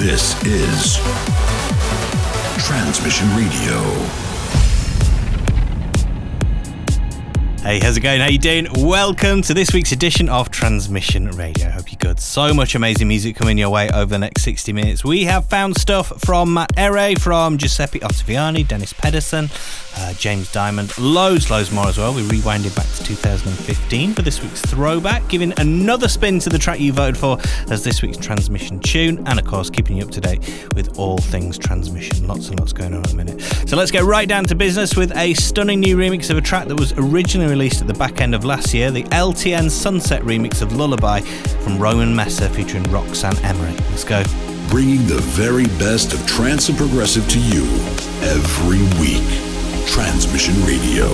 This is Transmission Radio. Hey, how's it going? How you doing? Welcome to this week's edition of Transmission Radio. Hope you're good. So much amazing music coming your way over the next 60 minutes. We have found stuff from Matt Ere, from Giuseppe Ottaviani, Dennis Pedersen, uh, James Diamond, loads, loads more as well. We rewinded back to 2015 for this week's throwback, giving another spin to the track you voted for as this week's transmission tune, and of course, keeping you up to date with all things transmission. Lots and lots going on at the minute. So let's get right down to business with a stunning new remix of a track that was originally released at the back end of last year, the LTN Sunset remix of Lullaby from Roman Messer featuring Roxanne Emery. Let's go. Bringing the very best of trance and progressive to you every week. Transmission Radio.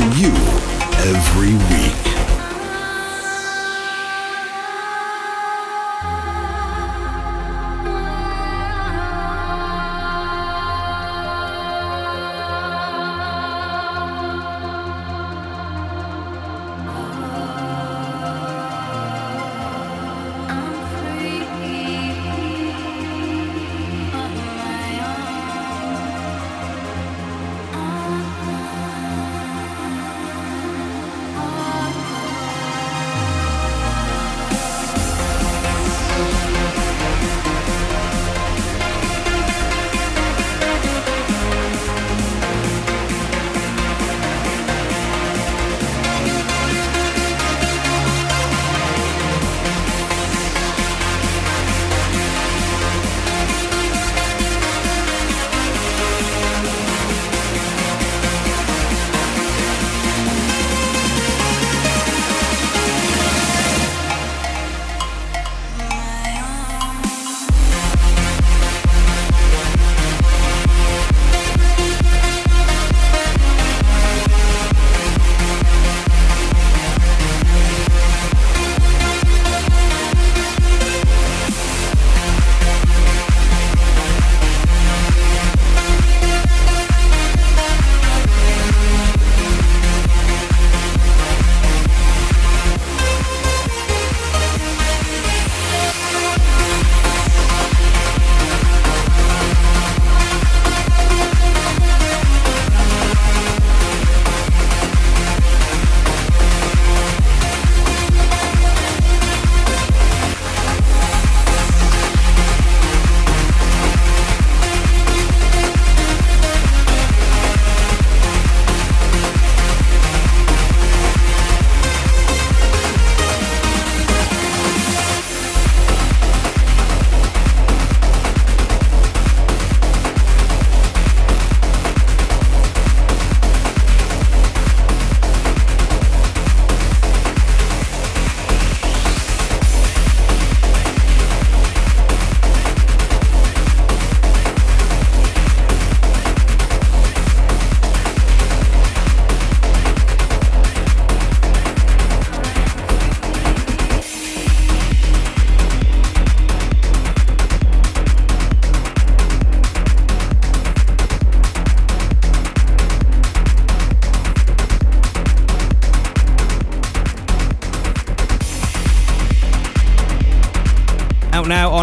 To you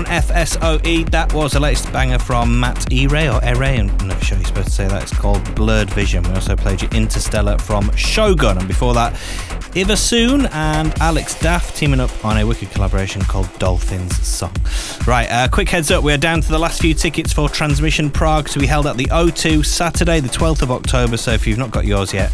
SOE. That was the latest banger from Matt E-Ray or E-Ray, I'm not sure you're supposed to say that. It's called Blurred Vision. We also played you Interstellar from Shogun, and before that, Ivasoon and Alex Daft teaming up on a wicked collaboration called Dolphins Song. Right, uh, quick heads up, we are down to the last few tickets for Transmission Prague, so we held at the O2 Saturday, the 12th of October, so if you've not got yours yet,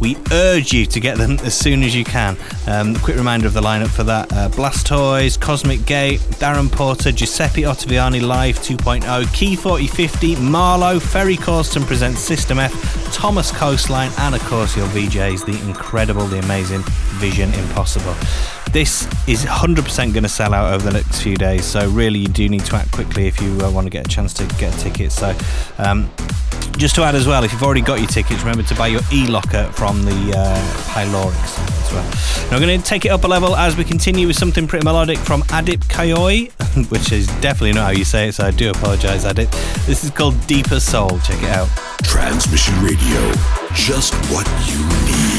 we urge you to get them as soon as you can. Um, quick reminder of the lineup for that uh, Toys, Cosmic Gate, Darren Porter, Giuseppe Ottaviani Live 2.0, Key 4050, MaRLo, Ferry Corsten presents System F, Thomas Coastline, and of course your VJs, the incredible, the amazing Vision Impossible. This is 100% going to sell out over the next few days, so really you do need to act quickly if you uh, want to get a chance to get a ticket. So, um, just to add as well, if you've already got your tickets, remember to buy your e-locker from the uh, Pylorix as well. Now I'm going to take it up a level as we continue with something pretty melodic from Adip Kiyoi, which is definitely not how you say it, so I do apologise, Adip. This is called Deeper Soul. Check it out. Transmission Radio, just what you need.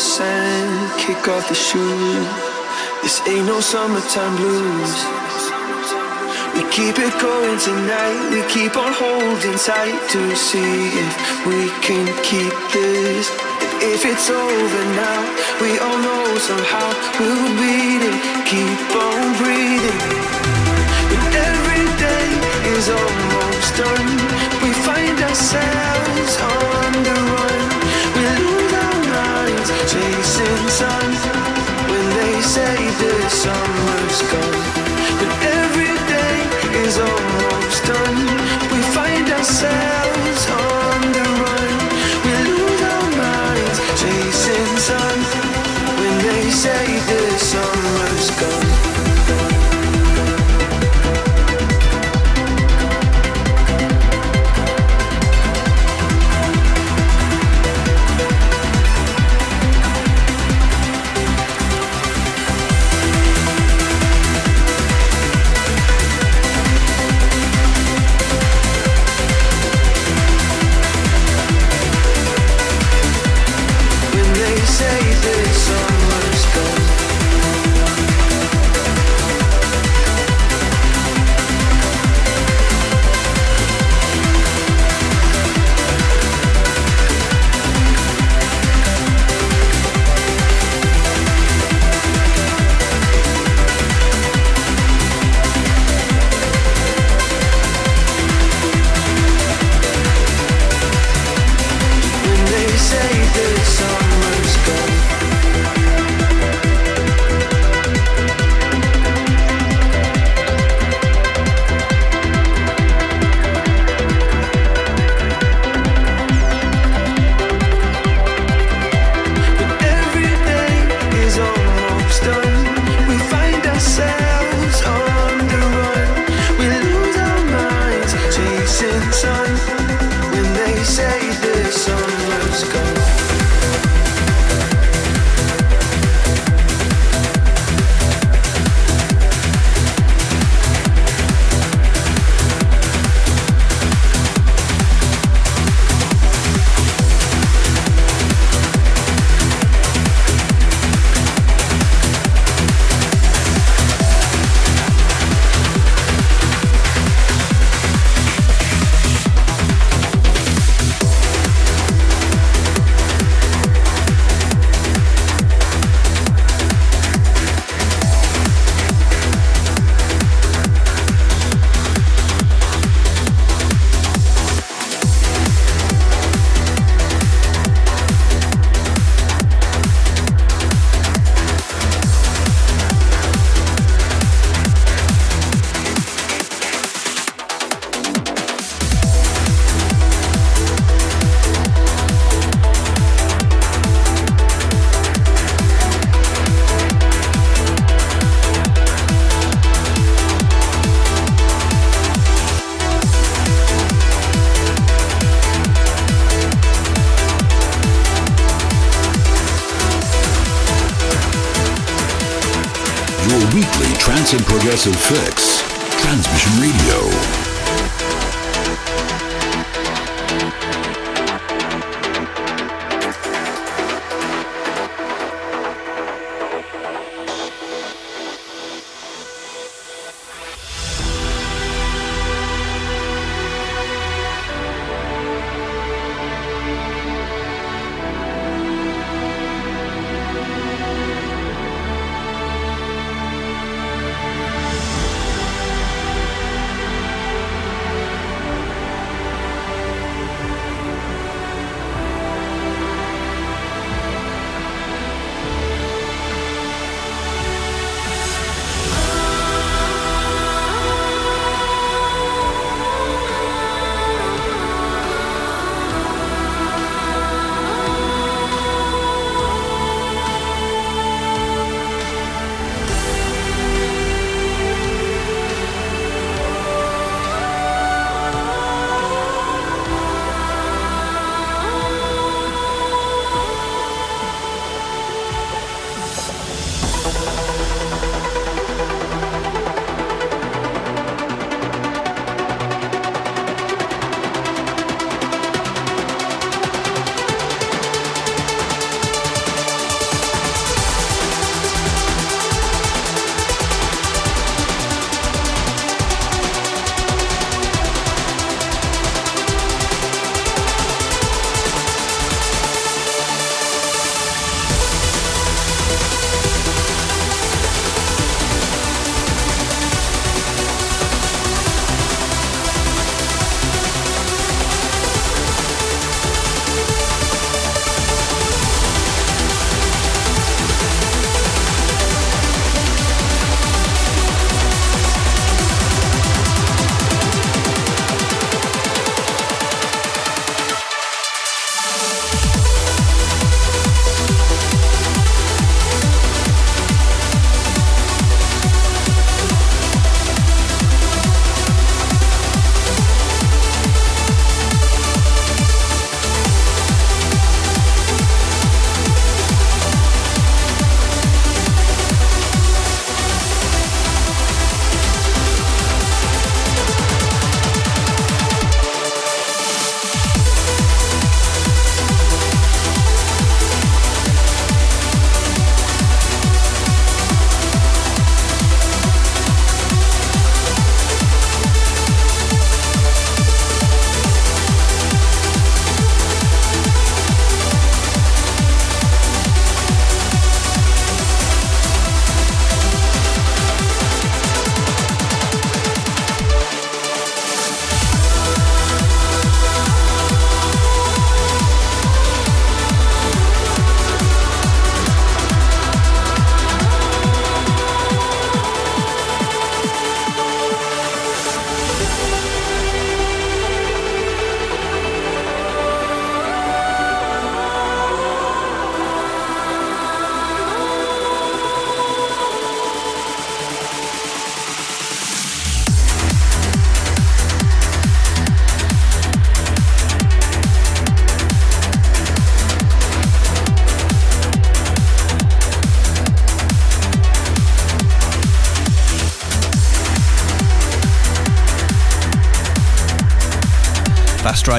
Sand, kick off the shoes. This ain't no summertime blues. We keep it going tonight. We keep on holding tight to see if we can keep this. If it's over now, we all know somehow we'll beat it. Keep on breathing. When every day is almost done, we find ourselves on the When they say the summer's gone, when every day is almost done, we find ourselves progressive fix.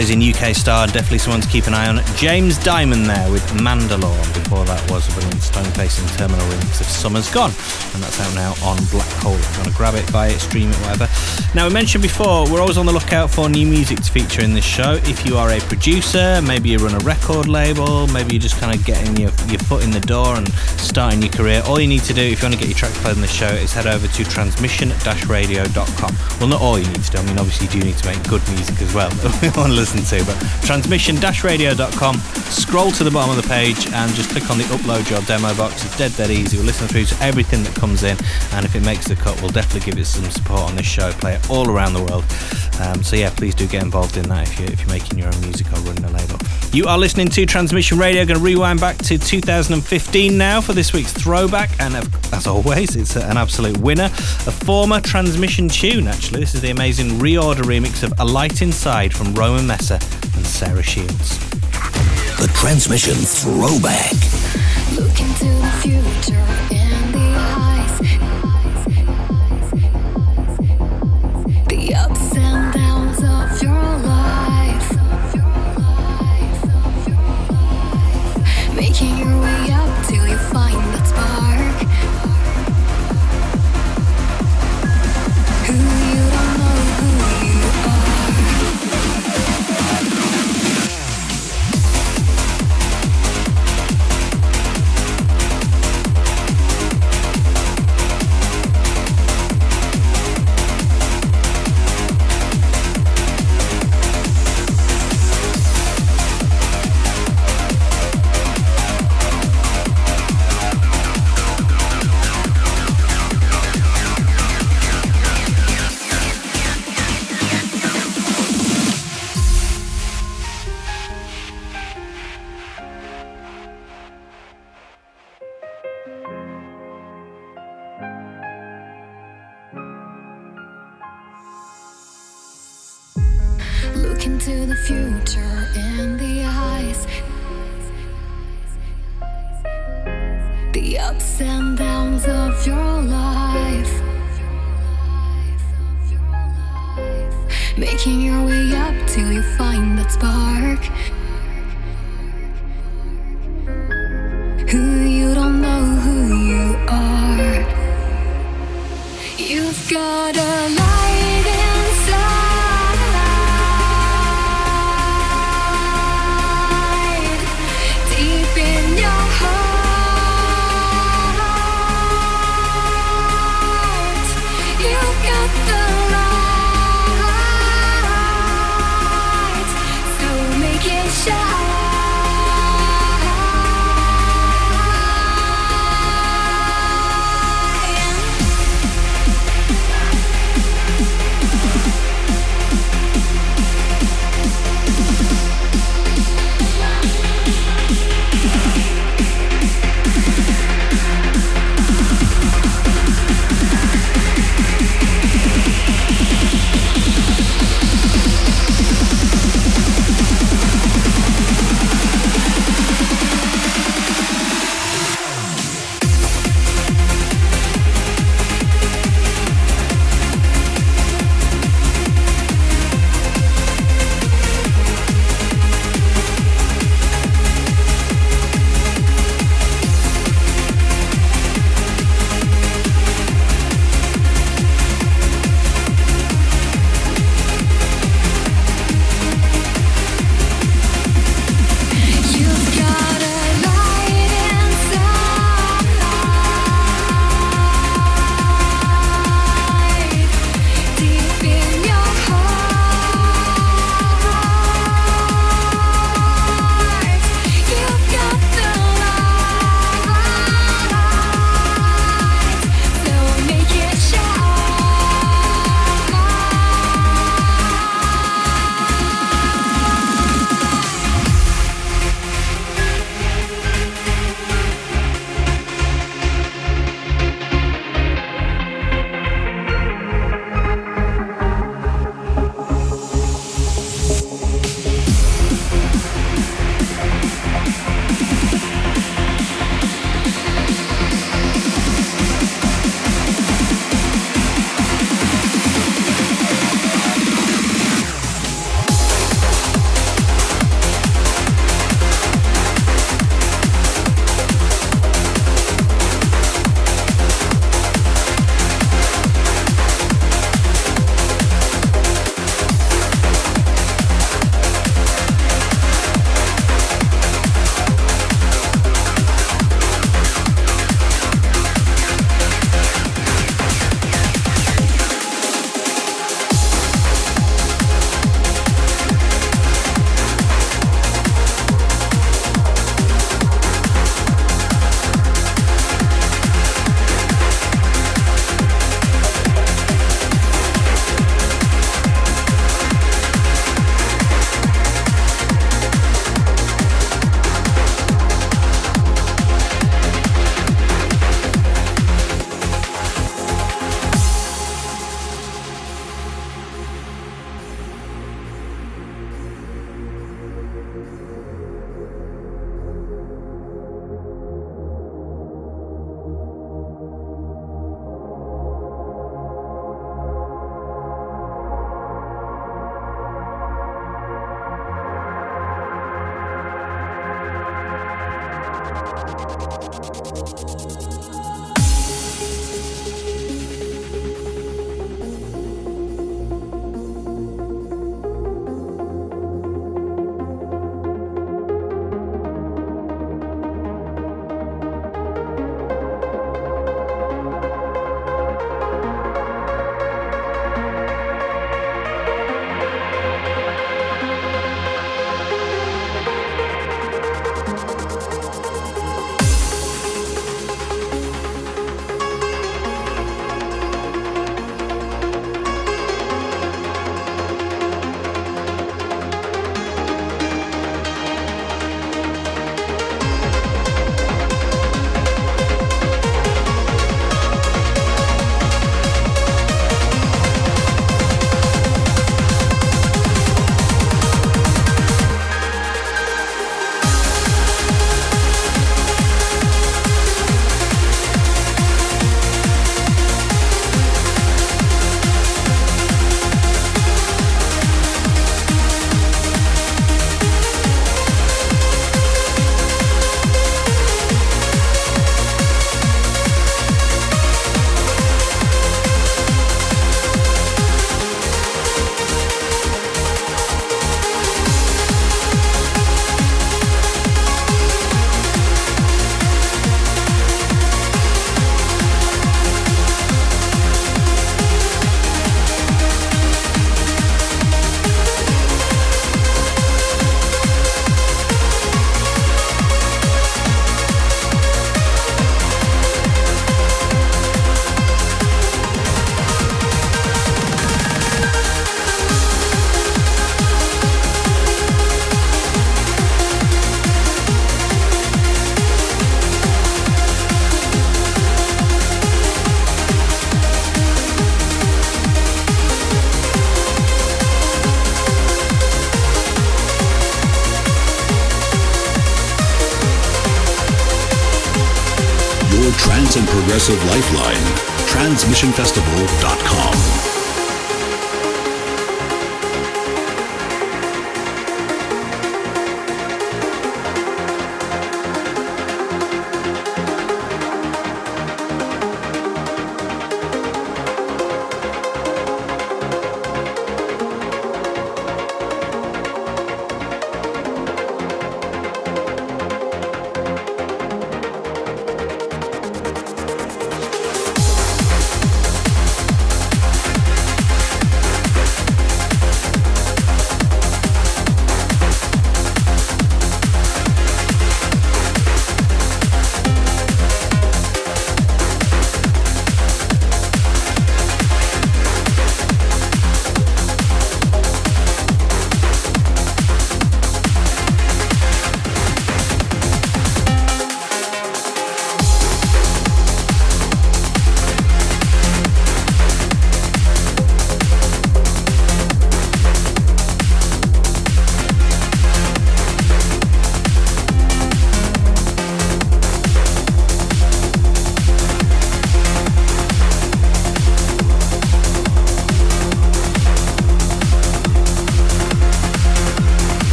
Rising UK star, definitely someone to keep an eye on. James Diamond there with Mandalore. Before that was a brilliant Stoneface and Terminal remix of Summer's Gone, and that's out now on Black Hole. If you want to grab it, buy it, stream it, whatever. Now, we mentioned before, we're always on the lookout for new music to feature in this show. If you are a producer, maybe you run a record label, maybe you're just kind of getting your, your foot in the door and starting your career, all you need to do if you want to get your track played on the show is head over to transmission-radio.com. Well, not all you need to do. I mean, obviously, you do need to make good music as well to but transmission-radio.com, scroll to the bottom of the page and just click on the upload your demo box. It's dead, dead easy. We'll listen through to everything that comes in, and if it makes the cut, we'll definitely give it some support on this show, play it all around the world. Um, so yeah, please do get involved in that if you're, if you're making your own music or running a label. You are listening to Transmission Radio. Going to rewind back to 2015 now for this week's throwback, and as always, it's an absolute winner. A former Transmission tune, actually. This is the amazing ReOrder remix of A Light Inside from Roman Messer and Sarah Shields. The Transmission Throwback. Look into the future in the eyes. The ups and downs of your life. Making your way up till you find into the future in the eyes. The ups and downs of your life.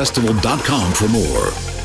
transmissionfestival.com for more.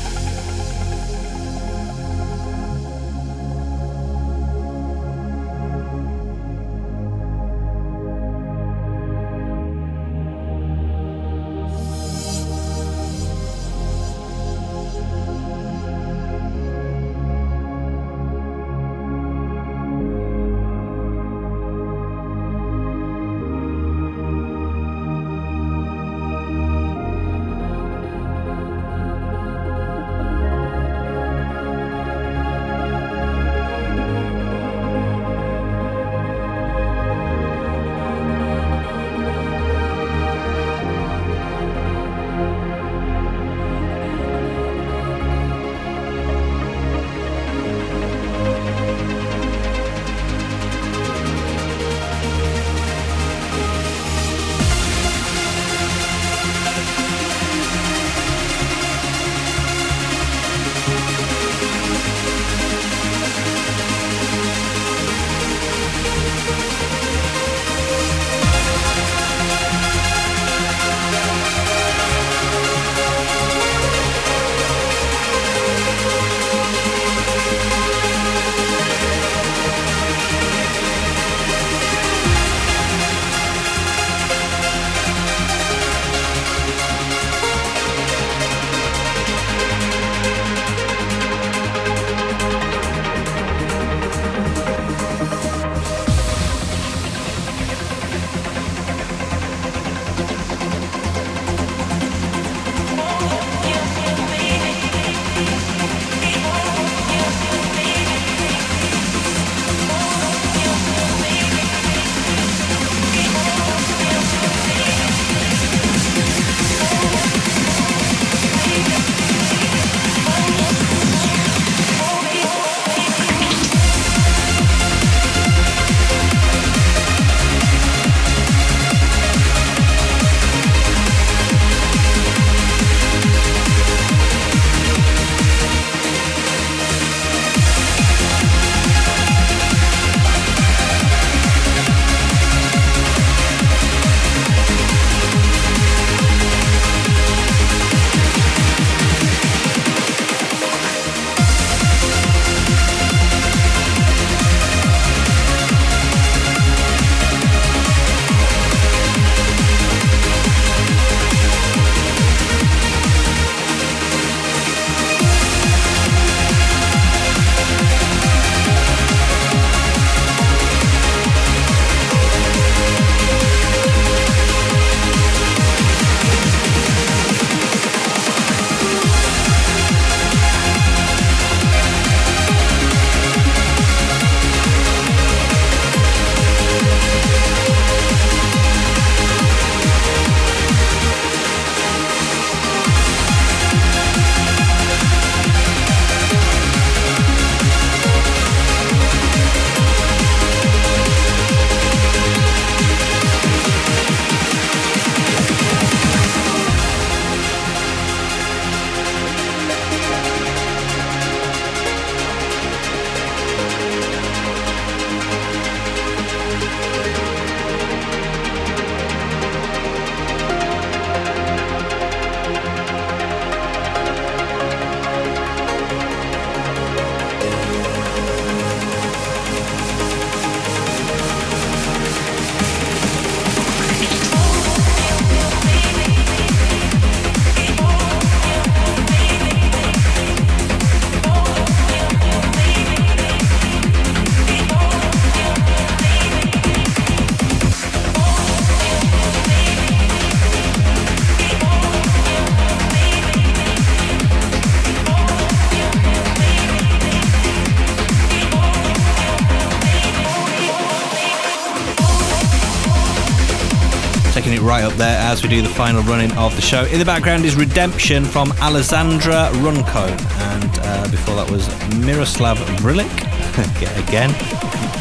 Right up there as we do the final running of the show. In the background is Redemption from Alessandra Runco, and uh, before that was Miroslav Vrlik. Again,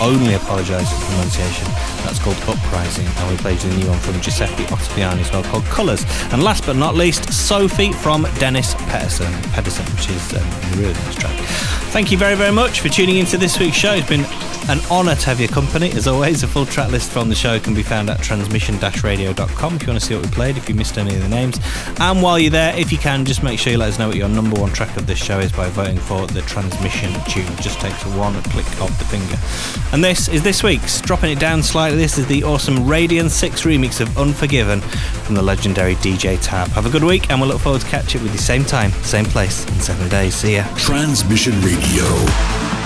only apologise for pronunciation. That's called Uprising, and we played the new one from Giuseppe Ottaviani as well called Colours. And last but not least, Sophie from Dennis Pedersen, Pedersen which is um, a really nice track. Thank you very, very much for tuning into this week's show. It's been an honour to have your company. As always, a full track list from the show can be found at transmission-radio.com if you want to see what we played, if you missed any of the names. And while you're there, if you can, just make sure you let us know what your number one track of this show is by voting for the transmission tune. It just takes one click of the finger. And this is this week's. Dropping it down slightly, this is the awesome Radiant 6 remix of Unforgiven from the legendary DJ Tab. Have a good week, and we'll look forward to catch up with you same time, same place in seven days. See ya. Transmission Radio. Radio.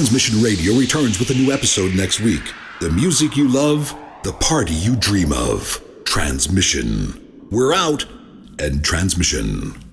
Transmission Radio returns with a new episode next week. The music you love, the party you dream of. Transmission. We're out and transmission.